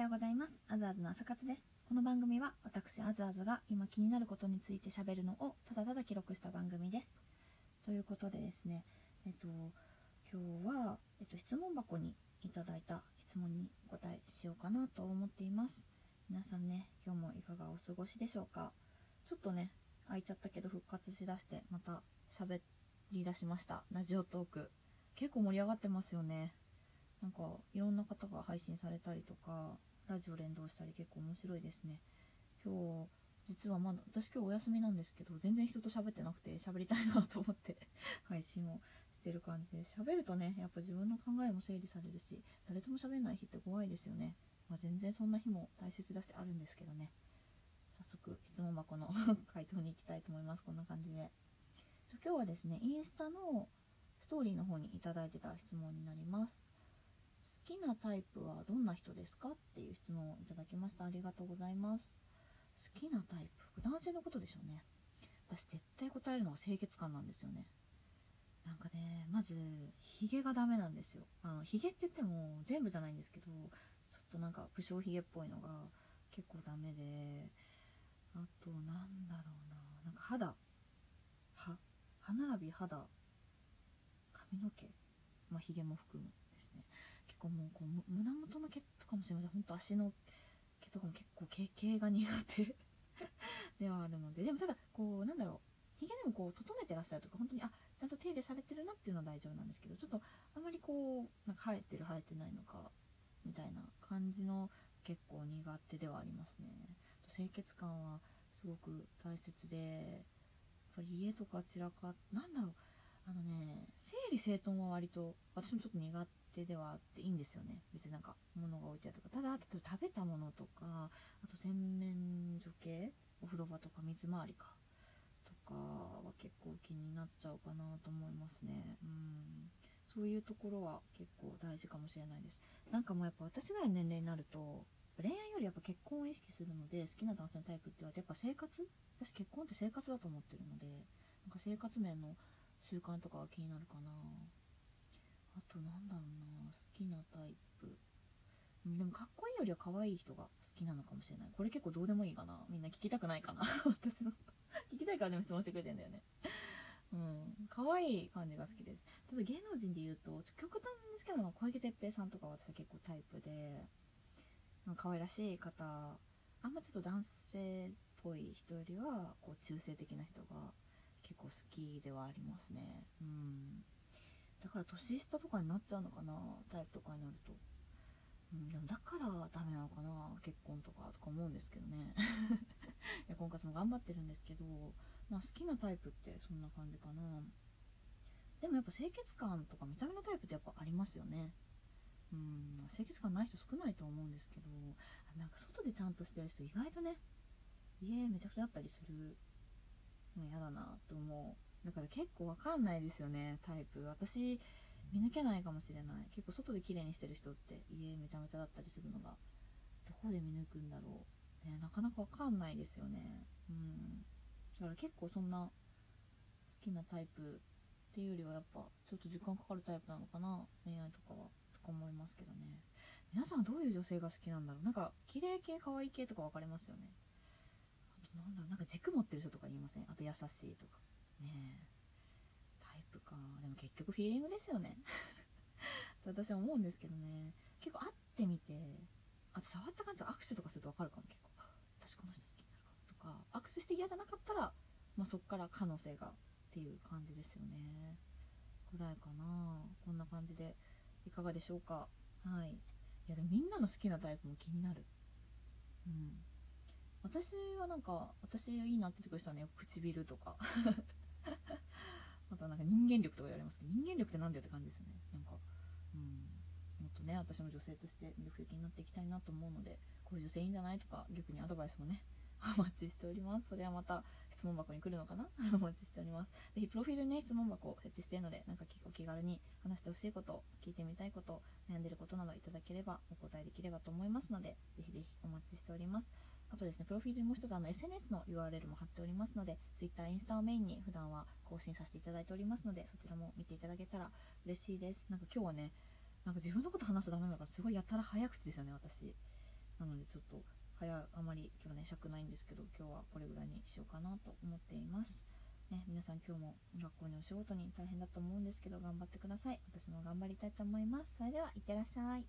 ようございます。あずあずの朝活です。この番組は私あずあずが今気になることについて喋るのをただただ記録した番組です。ということでですね、えっと、今日は、えっと、質問箱にいただいた質問にお答えしようかなと思っています。皆さんね、今日もいかがお過ごしでしょうか？ちょっとね、空いちゃったけど復活しだしてまた喋り出しました。ラジオトーク。結構盛り上がってますよね。なんかいろんな方が配信されたりとかラジオ連動したり結構面白いですね。今日実はまだ私今日お休みなんですけど全然人と喋ってなくて喋りたいなと思って 配信をしてる感じで。喋るとねやっぱ自分の考えも整理されるし誰とも喋んない日って怖いですよね、まあ、全然そんな日も大切だしあるんですけどね。早速質問箱の 回答に行きたいと思います。こんな感じで。今日はですねインスタのストーリーの方に頂いてた質問になります。きなタイプはどんな人ですかっていう質問をいただきました。ありがとうございます。好きなタイプ？男性のことでしょうね。私絶対答えるのは清潔感なんですよね。なんかね、まず、ヒゲがダメなんですよ。あの、ヒゲって言っても全部じゃないんですけど、ちょっとなんか不祥ヒゲっぽいのが結構ダメで、あと、なんだろうな。なんか肌。歯。歯並び、肌。髪の毛。まあ、ヒゲも含む。構もうこう胸元の毛とかもしれません。本当足の毛とかも結構毛毛が苦手。ではあるので。でもただこうなんだろう。ひげでもこう整えてらっしゃるとか本当にあちゃんと手入れされてるなっていうのは大丈夫なんですけどちょっとあまりこうなんか生えてる生えてないのかみたいな感じの結構苦手ではありますね。清潔感はすごく大切でやっぱり家とか散らかなんだろう。あのね整理整頓は割と私もちょっと苦手手ではあっていいんですよね。別になんか物が置いてあるとか。ただ例えば食べたものとかあと洗面所系お風呂場とか水回りか。とかは結構気になっちゃうかなと思いますね。うん。そういうところは結構大事かもしれないです。なんかもうやっぱ私ぐらいの年齢になると恋愛よりやっぱ結婚を意識するので好きな男性のタイプって言われてやっぱ生活私結婚って生活だと思ってるのでなんか生活面の習慣とかが気になるかな。となんだろうな好きなタイプ。でもかっこいいよりは可愛い人が好きなのかもしれない。これ結構どうでもいいかな。みんな聞きたくないかな。私の。聞きたいからでも質問してくれてんだよね。うん。可愛い感じが好きです。ただ芸能人で言うと極端ですけど小池徹平さんとか私は結構タイプで可愛らしい方あんまちょっと男性っぽい人よりはこう中性的な人が結構好きではありますね。うん。だから年下とかになっちゃうのかなタイプとかになると、うん、でもだからダメなのかな結婚とかとか思うんですけどね。いや婚活も頑張ってるんですけど、まあ、好きなタイプってそんな感じかな。でもやっぱ清潔感とか見た目のタイプってやっぱありますよね。うん清潔感ない人少ないと思うんですけどなんか外でちゃんとしてる人意外とね家めちゃくちゃあったりするの嫌だなと思う。だから結構わかんないですよね、タイプ。私、見抜けないかもしれない。結構外で綺麗にしてる人って家めちゃめちゃだったりするのが、どこで見抜くんだろう。ね、なかなかわかんないですよね。うん。だから結構そんな好きなタイプっていうよりはやっぱちょっと時間かかるタイプなのかな、恋愛とかは。とか思いますけどね。皆さんどういう女性が好きなんだろうなんか、綺麗系、可愛い系とか分かりますよね。あとなんだろう、なんか軸持ってる人とか言いません？あと優しいとか。ね。タイプか。でも結局フィーリングですよね。私は思うんですけどね。結構会ってみてあと触った感じ握手とかすると分かるかも結構。私この人好きにな。るかとか握手して嫌じゃなかったら、まあ、そっから可能性がっていう感じですよね。ぐらいかな。こんな感じでいかがでしょうか。はい。いやでもみんなの好きなタイプも気になる。うん。私はなんか私いいなって言ってくる人はね唇とか。あとなんか人間力とか言われますけど、人間力って何だよって感じですよね。なんか、うん。もっとね、私も女性として魅力的になっていきたいなと思うので、こういう女性いいんじゃないとか、逆にアドバイスもね、お待ちしております。それはまた質問箱に来るのかな？お待ちしております。ぜひ、プロフィールにね、質問箱を設置しているので、なんかお気軽に話してほしいこと、聞いてみたいこと、悩んでることなどいただければお答えできればと思いますので、ぜひぜひお待ちしております。あとですね、プロフィールにもう一つあの SNS の URL も貼っておりますので、Twitter、インスタをメインに普段は更新させていただいておりますので、そちらも見ていただけたら嬉しいです。なんか今日はね、なんか自分のこと話すとダメなのがすごいやたら早口ですよね、私。なのでちょっと早あまり今日ね尺ないんですけど今日はこれぐらいにしようかなと思っていますね、皆さん今日も学校にお仕事に大変だと思うんですけど頑張ってください私も頑張りたいと思いますそれではいってらっしゃい